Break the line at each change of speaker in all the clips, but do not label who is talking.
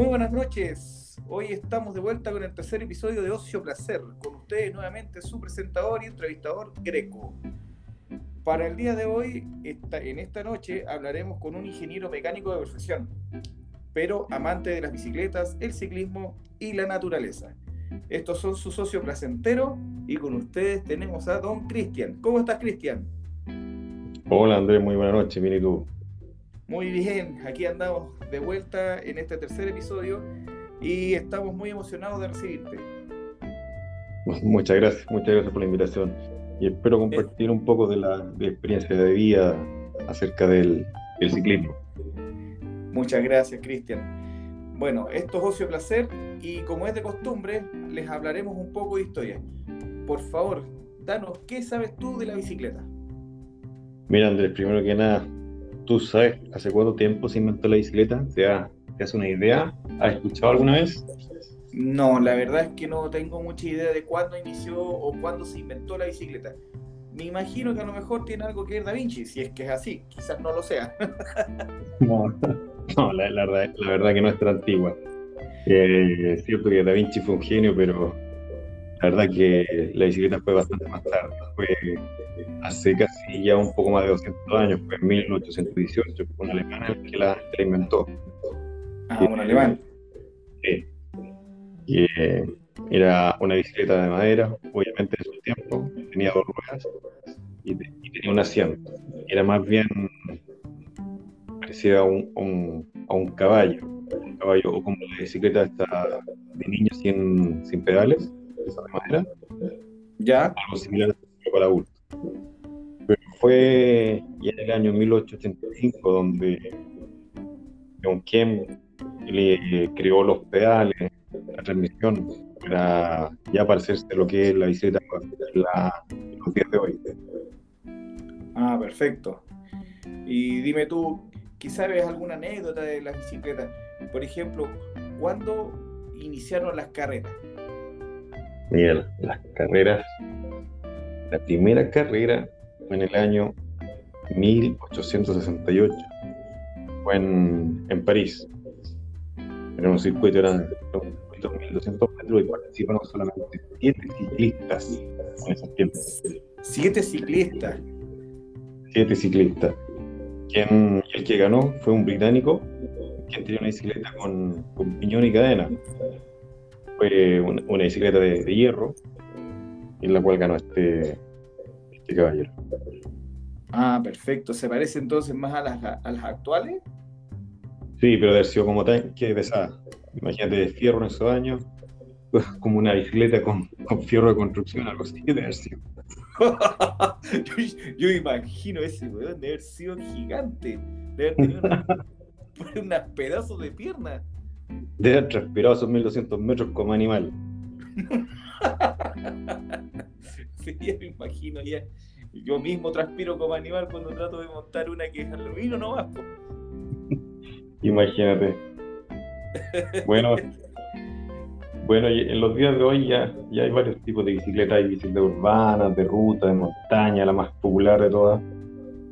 Muy buenas noches. Hoy estamos de vuelta con el tercer episodio de Ocio Placer. Con ustedes nuevamente su presentador y entrevistador Greco. Para el día de hoy, en esta noche, hablaremos con un ingeniero mecánico de profesión, pero amante de las bicicletas, el ciclismo y la naturaleza. Estos son su socio placentero y con ustedes tenemos a don Cristian. ¿Cómo estás, Cristian?
Hola, Andrés, muy buenas noches. Mire tú.
Muy bien, aquí andamos de vuelta en este tercer episodio y estamos muy emocionados de recibirte.
Muchas gracias, muchas gracias por la invitación y espero compartir un poco de la experiencia de vida acerca del, ciclismo.
Muchas gracias, Cristian. Bueno, esto es Ocio Placer y como es de costumbre, les hablaremos un poco de historia. Por favor, danos, ¿qué sabes tú de la bicicleta?
Mira, Andrés, primero que nada, ¿Tú sabes hace cuánto tiempo se inventó la bicicleta? ¿Te, ¿Te hace una idea? ¿Has escuchado alguna vez?
No, la verdad es que no tengo mucha idea de cuándo inició o cuándo se inventó la bicicleta. Me imagino que a lo mejor tiene algo que ver Da Vinci, si es que es así. Quizás no lo sea.
no, la, verdad, la verdad que no es tan antigua. Eh, es cierto que Da Vinci fue un genio, pero la verdad que la bicicleta fue bastante más tarde. Fue hace casi ya un poco más de 200 años, fue en 1818, fue un alemán el que la, inventó.
Ah, un alemán.
Sí. Y, eh, era una bicicleta de madera, obviamente en su tiempo, tenía dos ruedas y, tenía un asiento. Era más bien parecida a un, a un, caballo, un caballo o como la bicicleta de niños sin, sin pedales, esa de madera.
Ya.
Algo similar para adultos. Pero fue ya en el año 1885 donde John Kem le creó los pedales, la transmisión, para ya parecerse lo que es la bicicleta la, los días de hoy.
Ah, perfecto. Y dime tú, quizás ves alguna anécdota de las bicicletas. Por ejemplo, ¿cuándo iniciaron las carreras?
Mira, las carreras la primera carrera fue en el año 1868. Fue en, París. Era un circuito, eran 1200 metros y participaron solamente 7 ciclistas en.
7 ciclistas.
7 ciclistas. Quien, el que ganó fue un británico, quien tenía una bicicleta con, piñón y cadena. Fue una, bicicleta de hierro, en la cual ganó este, este caballero.
Ah, perfecto. ¿Se parece entonces más a las, a las actuales?
Sí, pero debe sido como tanque pesada. Imagínate de fierro en esos años, como una bicicleta con, con fierro de construcción, algo así de haber sido.
yo, yo, imagino ese weón de haber sido gigante, de haber tenido unos pedazos de pierna.
De haber transpirado esos 1200 metros como animal.
sí, ya me imagino, ya. Yo mismo transpiro como animal cuando trato de montar una que es aluminio nomás.
Imagínate. Bueno, bueno, en los días de hoy ya, ya hay varios tipos de bicicletas, hay bicicletas urbanas, de ruta, de montaña, la más popular de todas,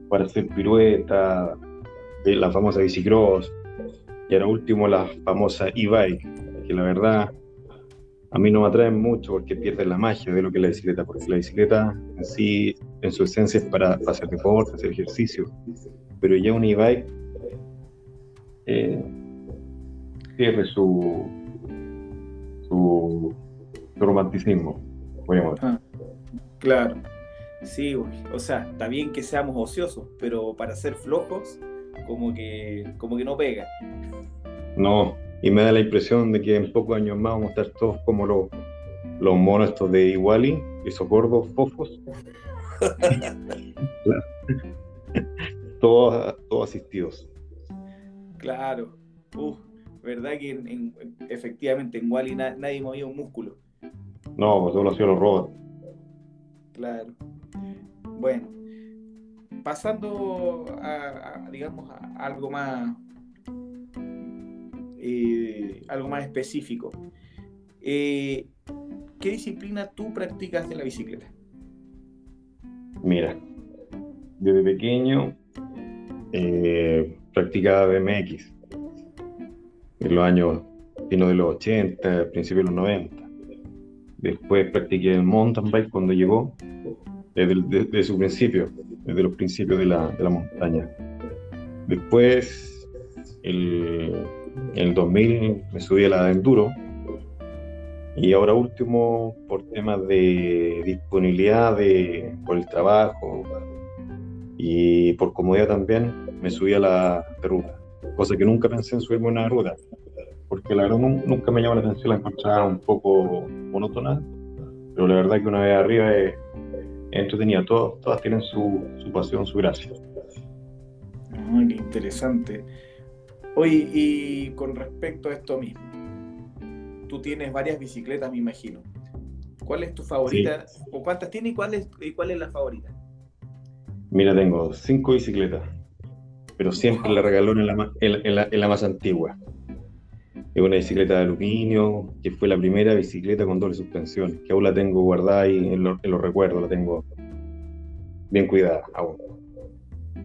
para hacer pirueta, la famosa bicicross, y ahora último la famosa e-bike, que la verdad a mí no me atraen mucho porque pierden la magia de lo que es la bicicleta, porque la bicicleta en sí, en su esencia, es para, hacer deporte, hacer ejercicio, pero ya un e-bike eh, pierde su, su, romanticismo,
ah, claro, sí, o sea, está bien que seamos ociosos, pero para ser flojos, como que, como que no pega.
No, y me da la impresión de que en pocos años más vamos a estar todos como los, los monos estos de Iguali, esos gordos fofos. todos, todos asistidos.
Claro. Uf, ¿verdad que efectivamente en Wally nadie movía un músculo?
No, pues solo hacían los robots.
Claro. Bueno, pasando a, digamos, a algo más eh, algo más específico. Eh, ¿Qué disciplina tú practicas de la bicicleta?
Mira, desde pequeño eh, practicaba BMX en los años vino de los 80, principios de los 90. Después practiqué el mountain bike cuando llegó, desde, su principio, desde los principios de la, de la montaña. Después, el, en el 2000 me subí a la enduro, y ahora último, por temas de disponibilidad de, por el trabajo y por comodidad también, me subí a la ruta. Cosa que nunca pensé en subirme a una ruta, porque la verdad nunca me llamó la atención, la encontraba un poco monótona, pero la verdad que una vez arriba es, entretenida, todas, todas tienen su, su pasión, su gracia.
Ah, qué interesante. Oye, y con respecto a esto mismo, tú tienes varias bicicletas, me imagino. ¿Cuál es tu favorita? ¿O cuántas tienes y cuál es, y cuál es la favorita?
Mira, tengo cinco bicicletas, pero siempre la regaló en la, en, la, más antigua. Es una bicicleta de aluminio, que fue la primera bicicleta con doble suspensión, que aún la tengo guardada ahí en, los recuerdos, la tengo bien cuidada aún.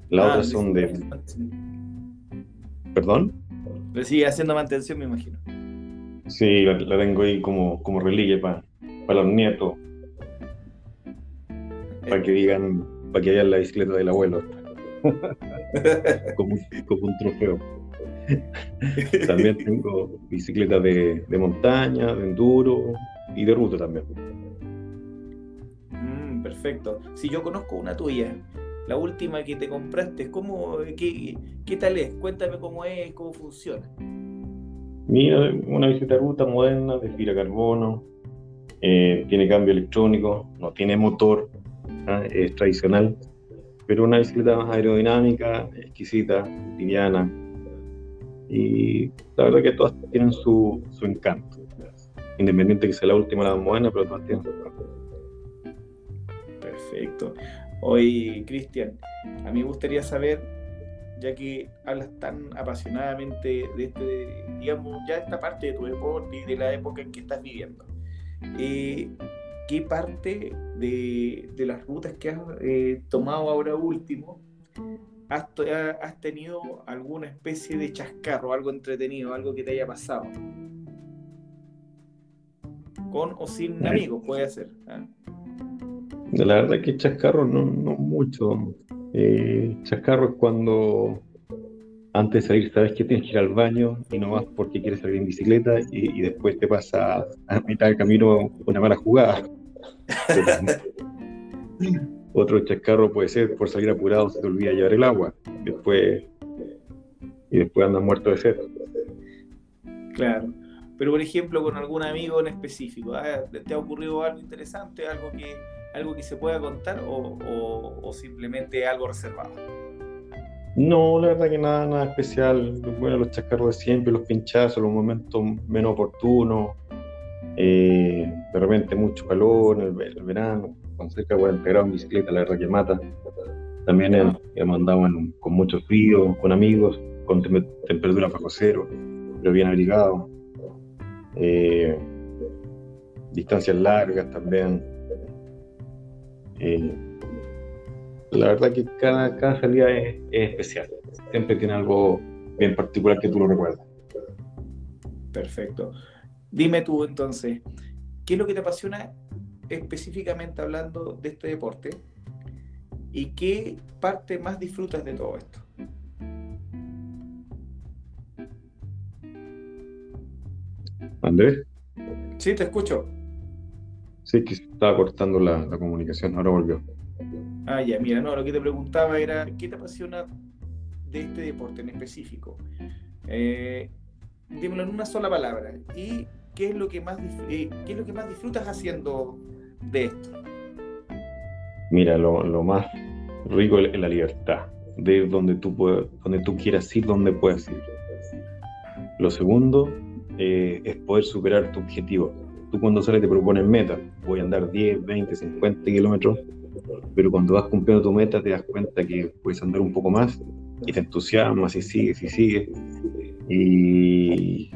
Las ah, otras son de... ¿Perdón?
Le sigue haciendo mantención, me imagino.
Sí, la, tengo ahí como, como reliquia para los nietos. Para que digan, para que haya la bicicleta del abuelo. como, un trofeo. también tengo bicicletas de, montaña, de enduro y de ruta también.
Mm, perfecto. Si yo conozco una tuya, la última que te compraste, ¿cómo, qué, qué tal es? Cuéntame cómo es, cómo funciona.
Mira, una bicicleta ruta moderna de fibra carbono, eh, tiene cambio electrónico, no tiene motor, ¿ah? es tradicional, pero una bicicleta más aerodinámica, exquisita, liviana. Y la verdad que todas tienen su, su encanto, independiente que sea la última la moderna, pero todas tienen su encanto.
Perfecto. Hoy, Cristian, a mí me gustaría saber ya que hablas tan apasionadamente de este, digamos, ya esta parte de tu deporte y de la época en que estás viviendo. Eh, ¿Qué parte de, las rutas que has eh, tomado ahora último has, has, tenido alguna especie de chascarro, algo entretenido, algo que te haya pasado? Con o sin amigos, puede ser. ¿ah?
La verdad que chascarro no, no mucho. Eh, chascarro es cuando antes de salir sabes que tienes que ir al baño y no vas porque quieres salir en bicicleta y, después te pasa a mitad del camino una mala jugada. Otro chascarro puede ser por salir apurado se te olvida llevar el agua. Después, y después andas muerto de sed.
Claro. Pero por ejemplo, con algún amigo en específico, ¿ah? ¿te ha ocurrido algo interesante, algo que algo que se pueda contar o, simplemente algo reservado?
No, la verdad que nada, nada especial. Bueno, los chascarros de siempre, los pinchazos, los momentos menos oportunos. Eh, de repente mucho calor en el, verano, con de 40 grados en bicicleta, la verdad que mata. También hemos andado con mucho frío, con amigos, con temperatura bajo cero, pero bien abrigados. Eh, distancias largas también. Eh, la verdad que cada, cada salida es, especial. Siempre tiene algo bien particular que tú lo recuerdas.
Perfecto. Dime tú entonces, ¿qué es lo que te apasiona específicamente hablando de este deporte? ¿Y qué parte más disfrutas de todo esto?
Andrés.
Sí, te escucho.
Sí, que estaba cortando la, comunicación, ahora volvió.
Ah, ya, mira, no, lo que te preguntaba era, ¿qué te apasiona de este deporte en específico? Eh, dímelo en una sola palabra. ¿Y qué es lo que más, eh, qué es lo que más disfrutas haciendo de esto?
Mira, lo, más rico es la libertad, de ir donde tú, puedes, donde tú quieras ir, donde puedas ir. Lo segundo eh, es poder superar tu objetivo tú cuando sales te propones meta, voy a andar 10, 20, 50 kilómetros, pero cuando vas cumpliendo tu meta te das cuenta que puedes andar un poco más y te entusiasmas y sigues y sigues. Y,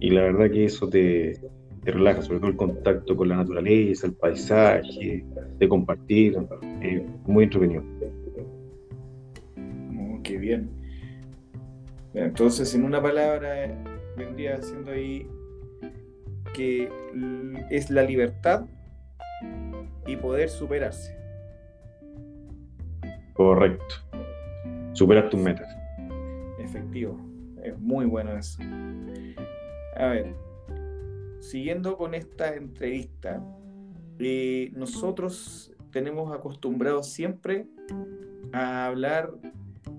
y la verdad que eso te, te, relaja, sobre todo el contacto con la naturaleza, el paisaje, de compartir, es muy entretenido.
Oh, qué bien. Entonces, en una palabra, vendría siendo ahí que es la libertad y poder superarse.
Correcto. Superar tus metas.
Efectivo. Es muy bueno eso. A ver, siguiendo con esta entrevista, eh, nosotros tenemos acostumbrados siempre a hablar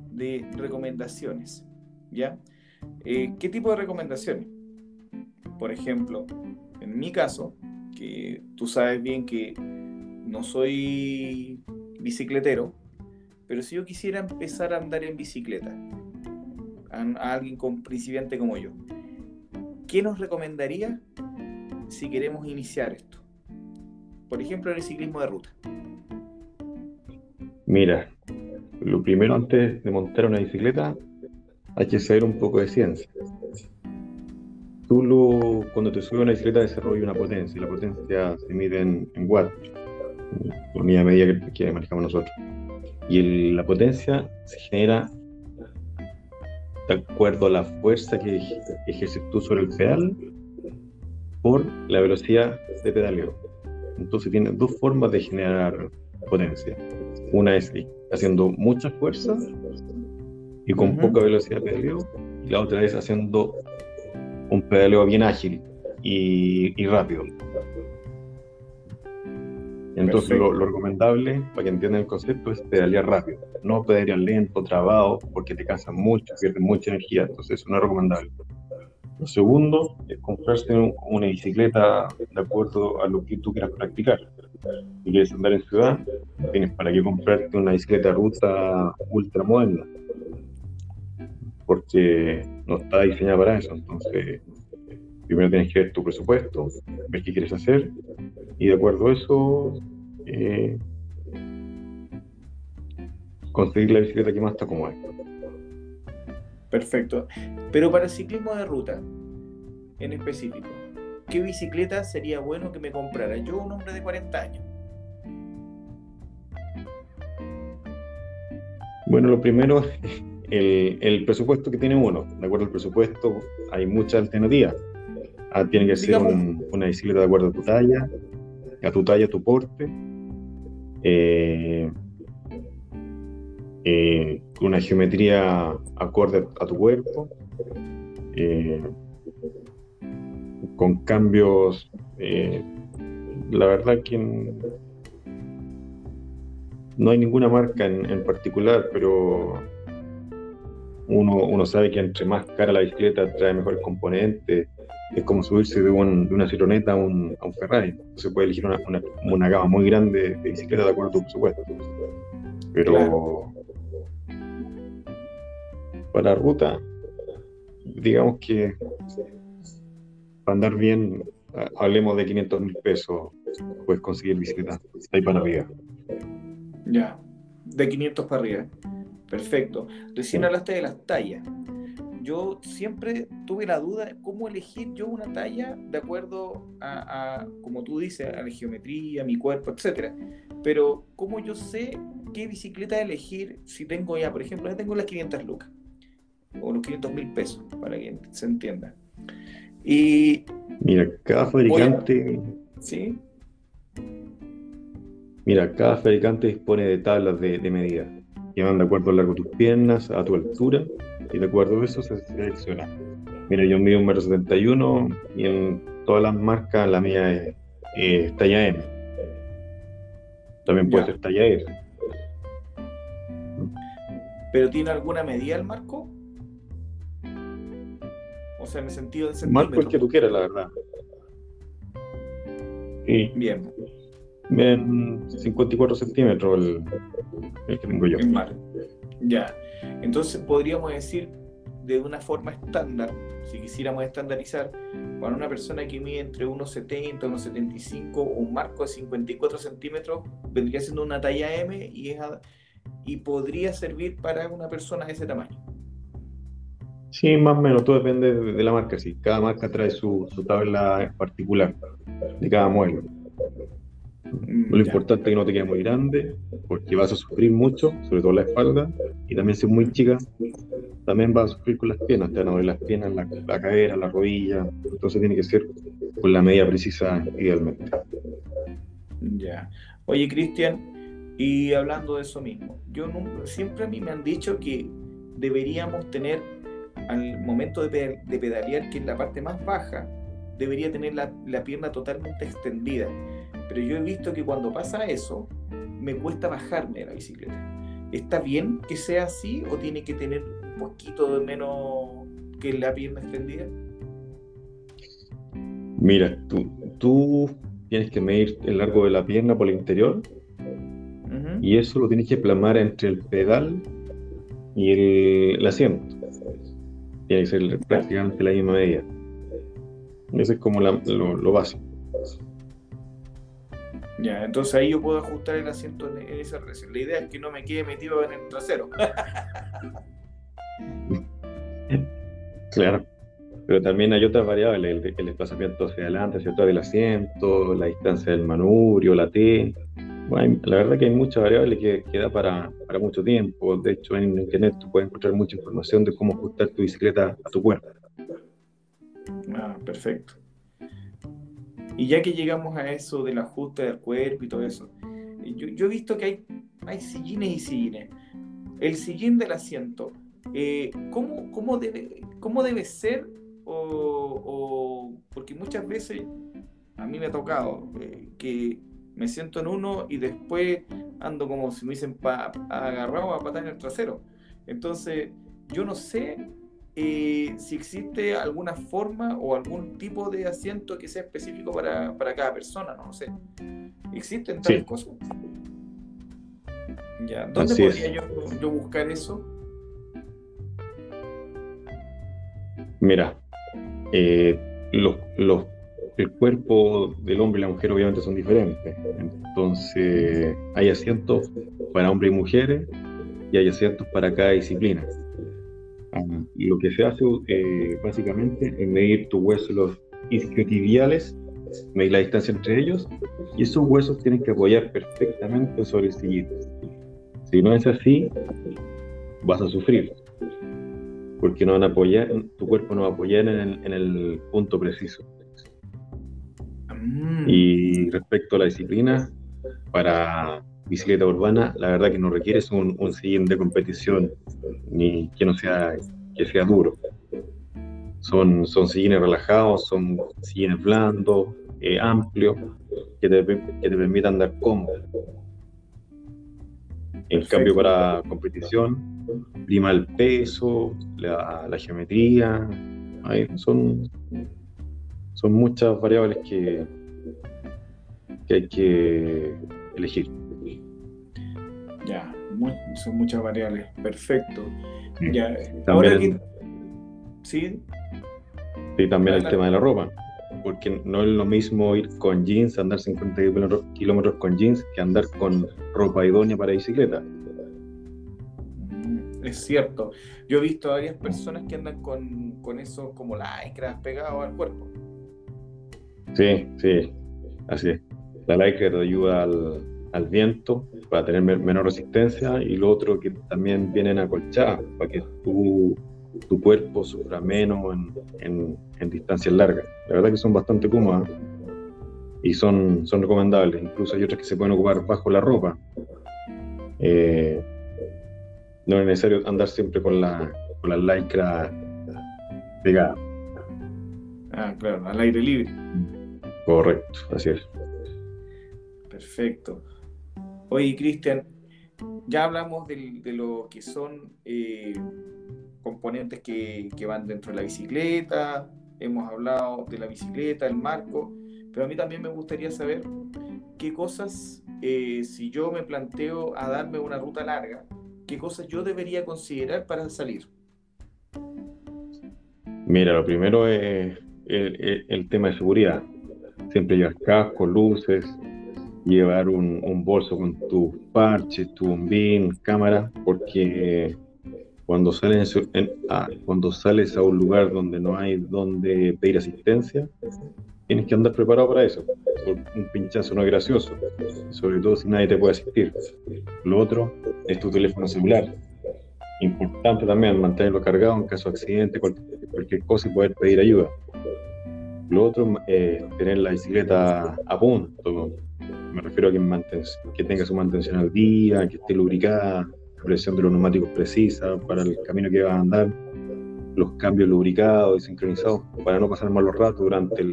de recomendaciones, ¿ya? Eh, ¿Qué tipo de recomendaciones? Por ejemplo, en mi caso, que tú sabes bien que no soy bicicletero, pero si yo quisiera empezar a andar en bicicleta, a, alguien con principiante como yo, ¿qué nos recomendaría si queremos iniciar esto? Por ejemplo, en el ciclismo de ruta.
Mira, lo primero antes de montar una bicicleta hay que saber un poco de ciencia. Tú lo, cuando te subes a una bicicleta desarrolla una potencia y la potencia se mide en, watts, la unidad media que, que manejamos nosotros. Y la potencia se genera de acuerdo a la fuerza que ejerces tú sobre el pedal por la velocidad de pedaleo. Entonces tiene dos formas de generar potencia. Una es haciendo mucha fuerza y con poca velocidad de pedaleo, y la otra es haciendo un pedaleo bien ágil y, y rápido. Entonces lo, recomendable, para que entiendan el concepto, es pedalear rápido, no pedalear lento, trabado, porque te cansas mucho, pierdes mucha energía, entonces eso no es recomendable. Segundo es comprarse una bicicleta de acuerdo a lo que tú quieras practicar. Si quieres andar en ciudad, tienes para qué comprarte una bicicleta ruta ultra moderna, porque no está diseñada para eso. Entonces, primero tienes que ver tu presupuesto, ver qué quieres hacer y de acuerdo a eso eh, conseguir la bicicleta que más como es.
Perfecto. Pero para el ciclismo de ruta, en específico, ¿qué bicicleta sería bueno que me comprara? Yo, un hombre de 40 años.
Bueno, lo primero, el, el presupuesto que tiene uno. De acuerdo al presupuesto, hay muchas alternativas. Ah, tiene que ser una bicicleta de acuerdo a tu talla, a tu talla, a tu porte. Eh, eh, una geometría acorde a tu cuerpo, eh, con cambios, la verdad que no hay ninguna marca en, particular, pero uno, uno, sabe que entre más cara la bicicleta trae mejores componentes, es como subirse de, de una cironeta a un, a un, Ferrari. Se puede elegir una, gama muy grande de bicicletas de acuerdo a tu presupuesto. Pero para ruta, digamos que para andar bien, hablemos de 500 mil pesos, puedes conseguir bicicleta ahí para arriba.
Ya, de 500 para arriba. Perfecto. Recién hablaste de las tallas yo siempre tuve la duda de cómo elegir yo una talla de acuerdo a, como tú dices, a la geometría, mi cuerpo, etcétera. Pero cómo yo sé qué bicicleta elegir si tengo ya, por ejemplo, ya tengo las 500 lucas o los 500 mil pesos, para que se entienda. Y
mira, cada fabricante,
sí.
Mira, cada fabricante dispone de tablas de, de medida que van de acuerdo al largo de tus piernas, a tu altura y de acuerdo a eso se selecciona. Mira, yo mido un metro 71 y en todas las marcas la mía es, talla M. También puede ser talla S.
¿Pero tiene alguna medida el marco? O sea, en el sentido de.
Marco el que tú quieras, la verdad.
Sí. Bien.
Bien, 54 centímetros el, el que tengo yo.
Ya. Entonces podríamos decir de una forma estándar, si quisiéramos estandarizar, para una persona que mide entre 1,70, 1,75 o un marco de 54 centímetros, vendría siendo una talla M y, es y podría servir para una persona de ese tamaño.
Sí, más o menos, todo depende de, la marca. Sí. Cada marca trae su, su tabla particular de cada modelo. Mm, Lo importante es que no te quede muy grande, porque vas a sufrir mucho, sobre todo la espalda, y también si es muy chica, también va a sufrir con las piernas, te van a doler las piernas, la, la cadera, la rodilla, entonces tiene que ser con la medida precisa idealmente.
Ya. Oye, Cristian, y hablando de eso mismo, yo siempre a mí me han dicho que deberíamos tener al momento de, pedalear, que es la parte más baja, debería tener la, la, pierna totalmente extendida. Pero yo he visto que cuando pasa eso, me cuesta bajarme de la bicicleta. ¿Está bien que sea así o tiene que tener un poquito de menos que la pierna extendida?
Mira, tú, tú tienes que medir el largo de la pierna por el interior y eso lo tienes que plasmar entre el pedal y el, asiento. Tiene que ser prácticamente la misma medida. Ese es como lo, lo, básico.
Ya, entonces ahí yo puedo ajustar el asiento en, esa relación. La idea es que no me quede metido en el trasero.
claro. Pero también hay otras variables, el, desplazamiento hacia adelante, hacia atrás del asiento, la distancia del manubrio, la T. Bueno, la verdad que hay muchas variables que, que da para, para, mucho tiempo. De hecho, en internet tú puedes encontrar mucha información de cómo ajustar tu bicicleta a tu cuerpo.
Ah, perfecto. Y ya que llegamos a eso del ajuste del cuerpo y todo eso, yo, yo he visto que hay, hay sillines y sillines. El sillín del asiento, eh, ¿cómo, cómo, debe, ¿cómo debe ser o, porque muchas veces a mí me ha tocado eh, que me siento en uno y después ando como si me dicen pa, agarrado a patar en el trasero. Entonces, yo no sé eh, si existe alguna forma o algún tipo de asiento que sea específico para, cada persona, no sé. ¿Existen tales cosas? Ya. ¿Dónde podría yo, yo buscar eso?
Mira, eh, los, el cuerpo del hombre y la mujer obviamente son diferentes. Entonces, hay asientos para hombres y mujeres y hay asientos para cada disciplina. Lo que se hace eh, básicamente es medir tus huesos isquiotibiales, medir la distancia entre ellos, y esos huesos tienen que apoyar perfectamente sobre el sillín. Si no es así, vas a sufrir porque no van a apoyar, tu cuerpo no va a apoyar en el, punto preciso. Mm. Y respecto a la disciplina, para bicicleta urbana, la verdad que no requieres un, un sillín de competición ni que no sea, que sea duro. Son, son sillines relajados, son sillines blandos, eh, amplios, que te, que te permitan dar cómodo. En cambio, para competición, prima el peso, la, geometría, son, son muchas variables que, hay que elegir.
Ya, son muchas variables, perfecto. Ya, ahora que... ¿Sí?
Sí, también el tema de la ropa, porque no es lo mismo ir con jeans, andar 50 kilómetros con jeans, que andar con ropa idónea para bicicleta
es cierto. Yo he visto a varias personas que andan con, con eso como lycra pegados al cuerpo.
Sí, sí, así es. La te ayuda al, viento para tener menor resistencia y lo otro que también vienen acolchadas para que tu, tu cuerpo sufra menos en, en, distancias largas. La verdad que son bastante cómodas y son, son recomendables. Incluso hay otras que se pueden ocupar bajo la ropa. Eh, no es necesario andar siempre con la, con la lycra pegada.
Ah, claro, al aire libre.
Correcto, así es.
Perfecto. Oye, Cristian, ya hablamos de, lo que son eh, componentes que, van dentro de la bicicleta, hemos hablado de la bicicleta, el marco, pero a mí también me gustaría saber qué cosas, eh, si yo me planteo a darme una ruta larga, qué cosas yo debería considerar para salir?
Mira, lo primero es el, tema de seguridad. Siempre llevar casco, luces, llevar un, bolso con tu parche, tu bombín, cámara, porque cuando sales, ah, cuando sales a un lugar donde no hay donde pedir asistencia, tienes que andar preparado para eso. Un pinchazo no es gracioso, sobre todo si nadie te puede asistir. Lo otro es tu teléfono celular. importante también mantenerlo cargado en caso de accidente, cualquier, cosa y poder pedir ayuda. Lo otro eh, tener la bicicleta a punto. Me refiero a que, que tenga su mantención al día, que esté lubricada, la presión de los neumáticos precisa para el camino que va a andar, los cambios lubricados y sincronizados para no pasar malos ratos durante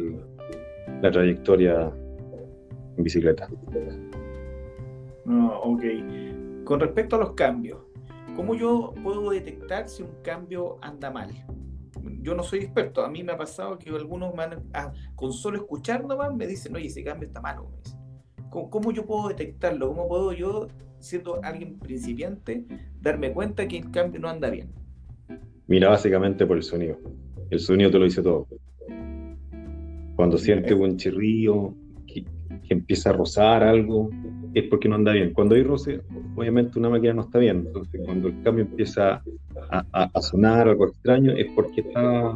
la trayectoria en bicicleta.
Ah, ok. Con respecto a los cambios, ¿cómo yo puedo detectar si un cambio anda mal? Yo no soy experto, a mí me ha pasado que algunos ah, con solo escuchar nomás me dicen, oye, ese cambio está malo. ¿Cómo, yo puedo detectarlo? ¿Cómo puedo yo, siendo alguien principiante, darme cuenta que el cambio no anda bien?
Mira, básicamente por el sonido. El sonido te lo dice todo. Cuando sientes un chirrío, que, que empieza a rozar algo, es porque no anda bien. Cuando hay roce, obviamente una máquina no está bien. Entonces, cuando el cambio empieza a, sonar algo extraño, es porque está,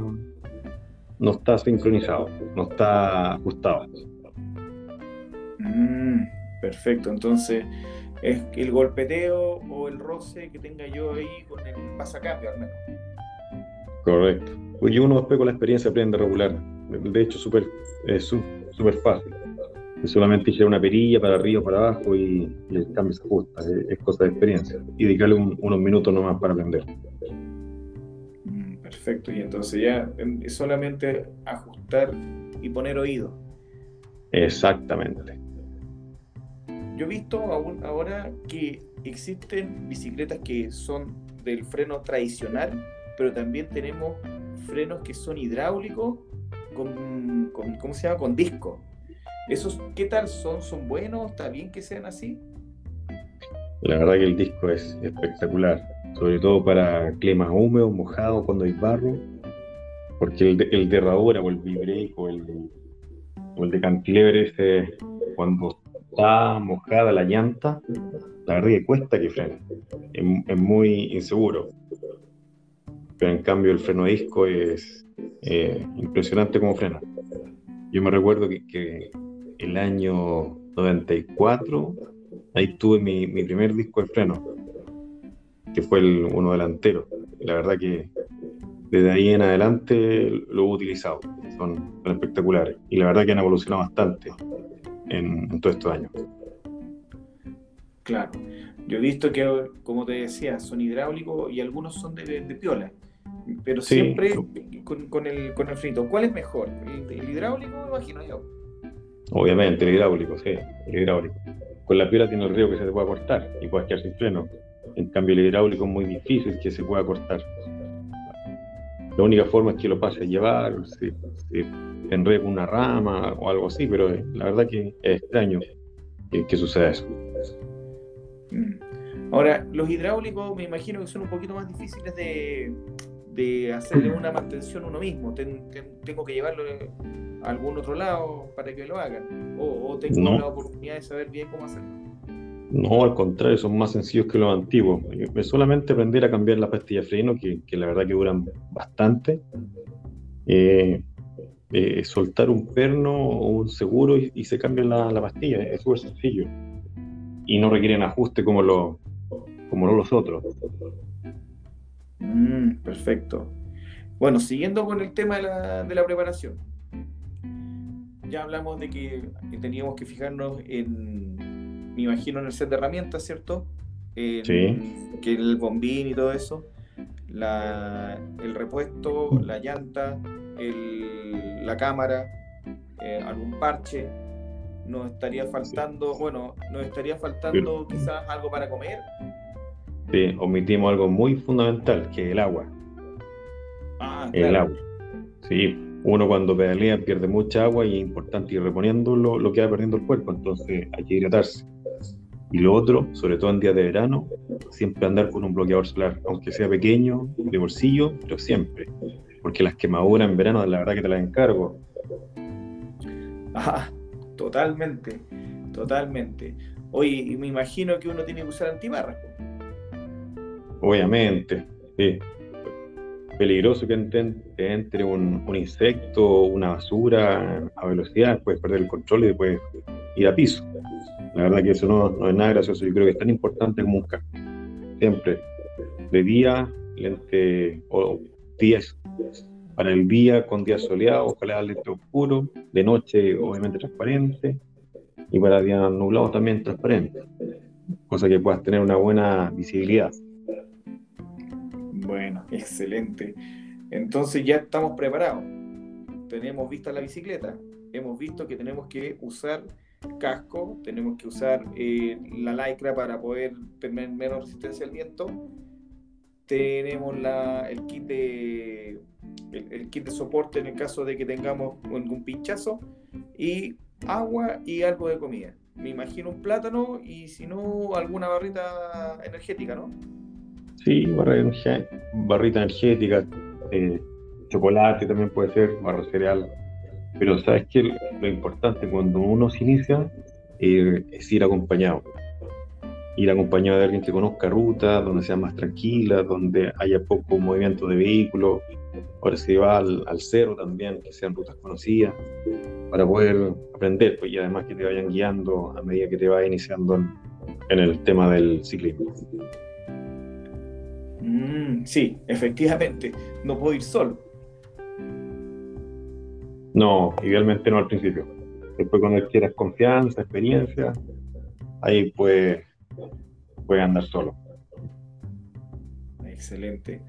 no está sincronizado, no está ajustado.
Mm, perfecto, entonces es el golpeteo o el roce que tenga yo ahí con el pasacambio al menos.
Correcto. Pues uno después con la experiencia aprende a regular. De hecho, super, es súper fácil solamente girar una perilla para arriba o para abajo y, el cambio se ajusta, es, cosa de experiencia. Y dedicarle unos minutos nomás para aprender.
Mm, perfecto, y entonces ya em, es solamente ajustar y poner oído.
Exactamente.
Yo he visto ahora que existen bicicletas que son del freno tradicional, pero también tenemos frenos que son hidráulicos con, con ¿cómo se llama? Con disco. ¿Esos qué tal son? ¿Son buenos? ¿Está bien que sean así?
La verdad que el disco es espectacular, sobre todo para climas húmedos, mojados, cuando hay barro, porque el, el derradura o el vibrate o el, o el de cantilever cuando está mojada la llanta, la verdad que cuesta que frene, es, muy inseguro. Pero en cambio el freno disco es eh, impresionante como frena. Yo me recuerdo que el año 94, ahí tuve mi, primer disco de freno, que fue el uno delantero. La verdad que desde ahí en adelante lo he utilizado, son, espectaculares. Y la verdad que han evolucionado bastante en, todos estos años.
Claro, yo he visto que, como te decía, son hidráulicos y algunos son de, piola, pero siempre con, el, con el frito. ¿Cuál es mejor? ¿El, el hidráulico, imagino yo?
Obviamente, el hidráulico, sí, el hidráulico. Con la piola tiene el río que se te puede cortar y puedes quedar sin freno. En cambio, el hidráulico es muy difícil que se pueda cortar. La única forma es que lo pase a llevar, si, si enrede una rama o algo así, pero eh, la verdad que es extraño que, suceda eso.
Mm. Ahora, los hidráulicos me imagino que son un poquito más difíciles de, de hacerle una mantención uno mismo. tengo que llevarlo a algún otro lado para que lo hagan. O, tengo la oportunidad de saber bien cómo hacerlo.
No, al contrario, son más sencillos que los antiguos. Es solamente aprender a cambiar las pastillas de freno, que, la verdad que duran bastante. Eh, eh, soltar un perno o un seguro y, se cambia la, pastilla. Es súper sencillo. Y no requieren ajuste como, lo, como los otros.
Mm, perfecto. Bueno, siguiendo con el tema de la, de la preparación. Ya hablamos de que teníamos que fijarnos en, me imagino, en el set de herramientas, ¿cierto? sí. Que el bombín y todo eso. La, el repuesto, la llanta, el, la cámara, eh, algún parche. Nos estaría faltando, bueno, nos estaría faltando quizás algo para comer
Sí, omitimos algo muy fundamental, que es el agua.
Ah,
El agua. Sí, uno cuando pedalea pierde mucha agua y es importante ir reponiendo lo, que va perdiendo el cuerpo, entonces hay que hidratarse. Y lo otro, sobre todo en días de verano, siempre andar con un bloqueador solar, aunque sea pequeño, de bolsillo, pero siempre. Porque las quemaduras en verano, la verdad que te las encargo.
Ah, totalmente, totalmente. Oye, me imagino que uno tiene que usar antibarras
obviamente. Sí. Peligroso que entre, un, insecto, una basura a velocidad, puedes perder el control y después ir a piso. La verdad que eso no, es nada gracioso. Yo creo que es tan importante como un. Siempre de día, lente o días para el día con día soleado, ojalá lente oscuro, de noche obviamente transparente y para día nublado también transparente, cosa que puedas tener una buena visibilidad.
Bueno, excelente. Entonces ya estamos preparados. Tenemos vista la bicicleta, hemos visto que tenemos que usar casco, tenemos que usar eh, la lycra para poder tener menos resistencia al viento. Tenemos la, el, kit de, el, kit de soporte en el caso de que tengamos algún pinchazo. Y agua y algo de comida. Me imagino un plátano y si no, alguna barrita energética, ¿no?
Sí, barrita energética, eh, chocolate también puede ser, barra cereal. Pero sabes que lo importante cuando uno se inicia eh, es ir acompañado. Ir acompañado de alguien que conozca rutas, donde sea más tranquila, donde haya poco movimiento de vehículos. Ahora se va al, al también, que sean rutas conocidas, para poder aprender, pues, y además que te vayan guiando a medida que te vas iniciando en, el tema del ciclismo.
Mm, sí, efectivamente, no puedo ir solo.
No, idealmente no al principio. Después cuando quieras confianza, experiencia, ahí puedes puede andar solo.
Excelente.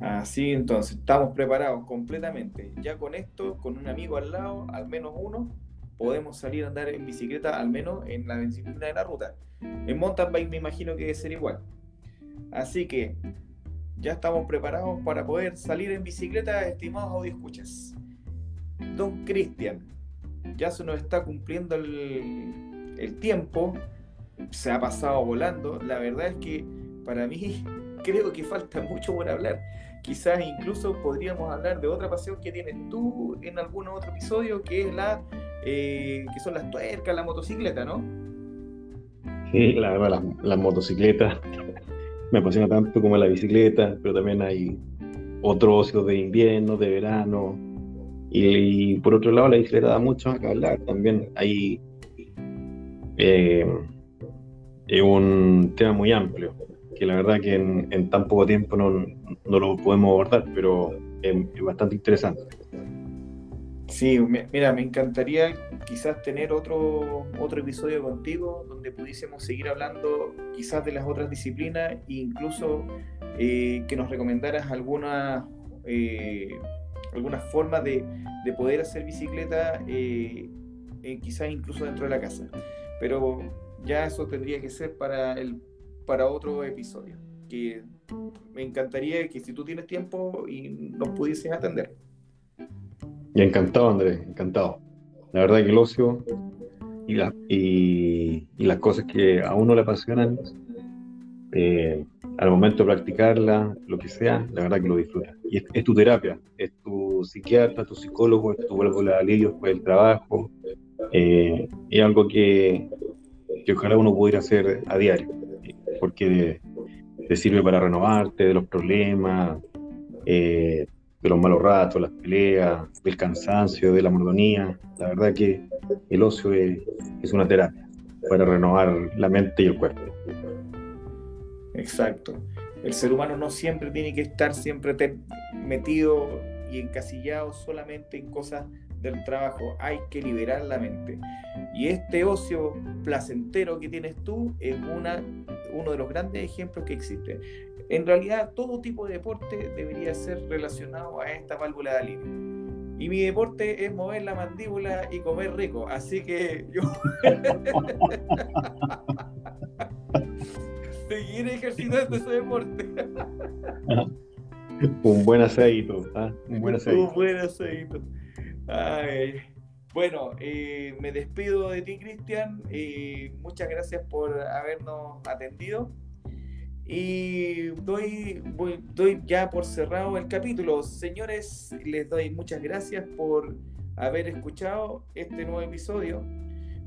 Así entonces, estamos preparados completamente. Ya con esto, con un amigo al lado, al menos uno, podemos salir a andar en bicicleta, al menos en la disciplina de la ruta. En mountain bike me imagino que debe ser igual. Así que ya estamos preparados para poder salir en bicicleta, estimados audio escuchas. Don Cristian, ya se nos está cumpliendo el, tiempo, se ha pasado volando. La verdad es que para mí creo que falta mucho por hablar. Quizás incluso podríamos hablar de otra pasión que tienes tú en algún otro episodio, que es la eh, que son las tuercas, la motocicleta, ¿no?
Sí, la verdad, las motocicletas me apasiona tanto como la bicicleta, pero también hay otros ocios de invierno, de verano, y, por otro lado, la bicicleta da mucho a hablar. También hay eh, un tema muy amplio, que la verdad que en, tan poco tiempo no, no, lo podemos abordar, pero es, bastante interesante.
Sí, mira, me encantaría quizás tener otro, otro episodio contigo donde pudiésemos seguir hablando quizás de las otras disciplinas e incluso eh, que nos recomendaras algunas eh, alguna forma de, poder hacer bicicleta, eh, eh, quizás incluso dentro de la casa. Pero ya eso tendría que ser para, el, para otro episodio. Que me encantaría que si tú tienes tiempo y nos pudieses atender.
Encantado, Andrés, encantado. La verdad que el ocio y, la, y, las cosas que a uno le apasionan eh, al momento de practicarla, lo que sea, la verdad que lo disfrutas. Y es, tu terapia, es tu psiquiatra, tu psicólogo, es tu vuelvo de alivio después del trabajo. Eh, es algo que, que, ojalá uno pudiera hacer a diario, porque te sirve para renovarte de los problemas, eh, de los malos ratos, las peleas, del cansancio, de la monotonía. La verdad que el ocio es, es una terapia para renovar la mente y el cuerpo.
Exacto. El ser humano no siempre tiene que estar siempre metido y encasillado solamente en cosas del trabajo. Hay que liberar la mente. Y este ocio placentero que tienes tú es una, uno de los grandes ejemplos que existe. En realidad, todo tipo de deporte debería ser relacionado a esta válvula de alivio. Y mi deporte es mover la mandíbula y comer rico. Así que yo. seguir ejercitando ese deporte.
Un buen aceito, ¿ah? un buen aceito.
Un buen aceito. Bueno, eh, me despido de ti, Cristian. Eh, muchas gracias por habernos atendido. Y doy, doy ya por cerrado el capítulo. Señores, les doy muchas gracias por haber escuchado este nuevo episodio.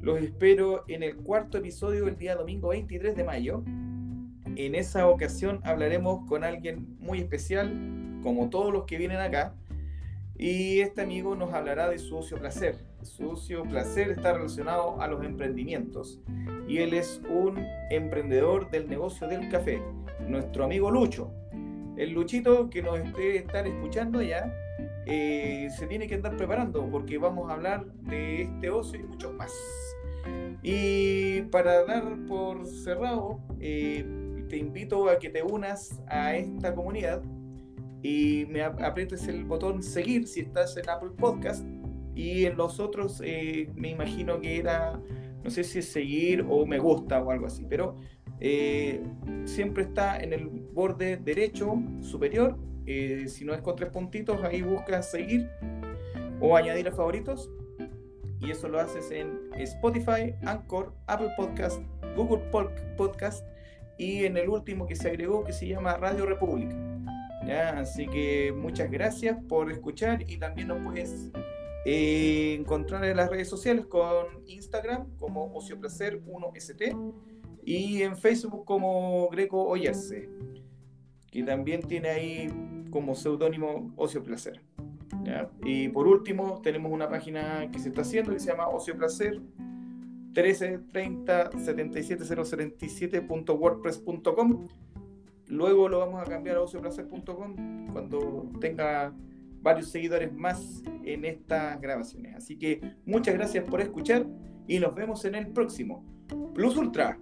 Los espero en el cuarto episodio el día domingo 23 de mayo. En esa ocasión hablaremos con alguien muy especial, como todos los que vienen acá, y este amigo nos hablará de su ocio placer. Su ocio placer está relacionado a los emprendimientos y él es un emprendedor del negocio del café. nuestro amigo Lucho. El Luchito que nos esté estar escuchando ya eh, se tiene que andar preparando porque vamos a hablar de este ocio y muchos más. Y para dar por cerrado, eh, te invito a que te unas a esta comunidad y me aprietes el botón seguir si estás en Apple Podcast y en los otros eh, me imagino que era, no sé si es seguir o me gusta o algo así, pero siempre está en el borde derecho superior eh, si no es con tres puntitos, ahí buscas seguir o añadir a favoritos. Y eso lo haces en Spotify, Anchor, Apple Podcast, Google Podcast y en el último que se agregó que se llama Radio República. Así que muchas gracias por escuchar y también nos puedes eh, encontrar en las redes sociales con Instagram como Ocioplacer1st y en Facebook como Greco Oyerse que también tiene ahí como seudónimo Ocio Placer. Y por último, tenemos una página que se está haciendo que se llama Ocio Placer 1330 Luego lo vamos a cambiar a ocioplacer.com cuando tenga varios seguidores más en estas grabaciones. Así que muchas gracias por escuchar y nos vemos en el próximo. Plus Ultra.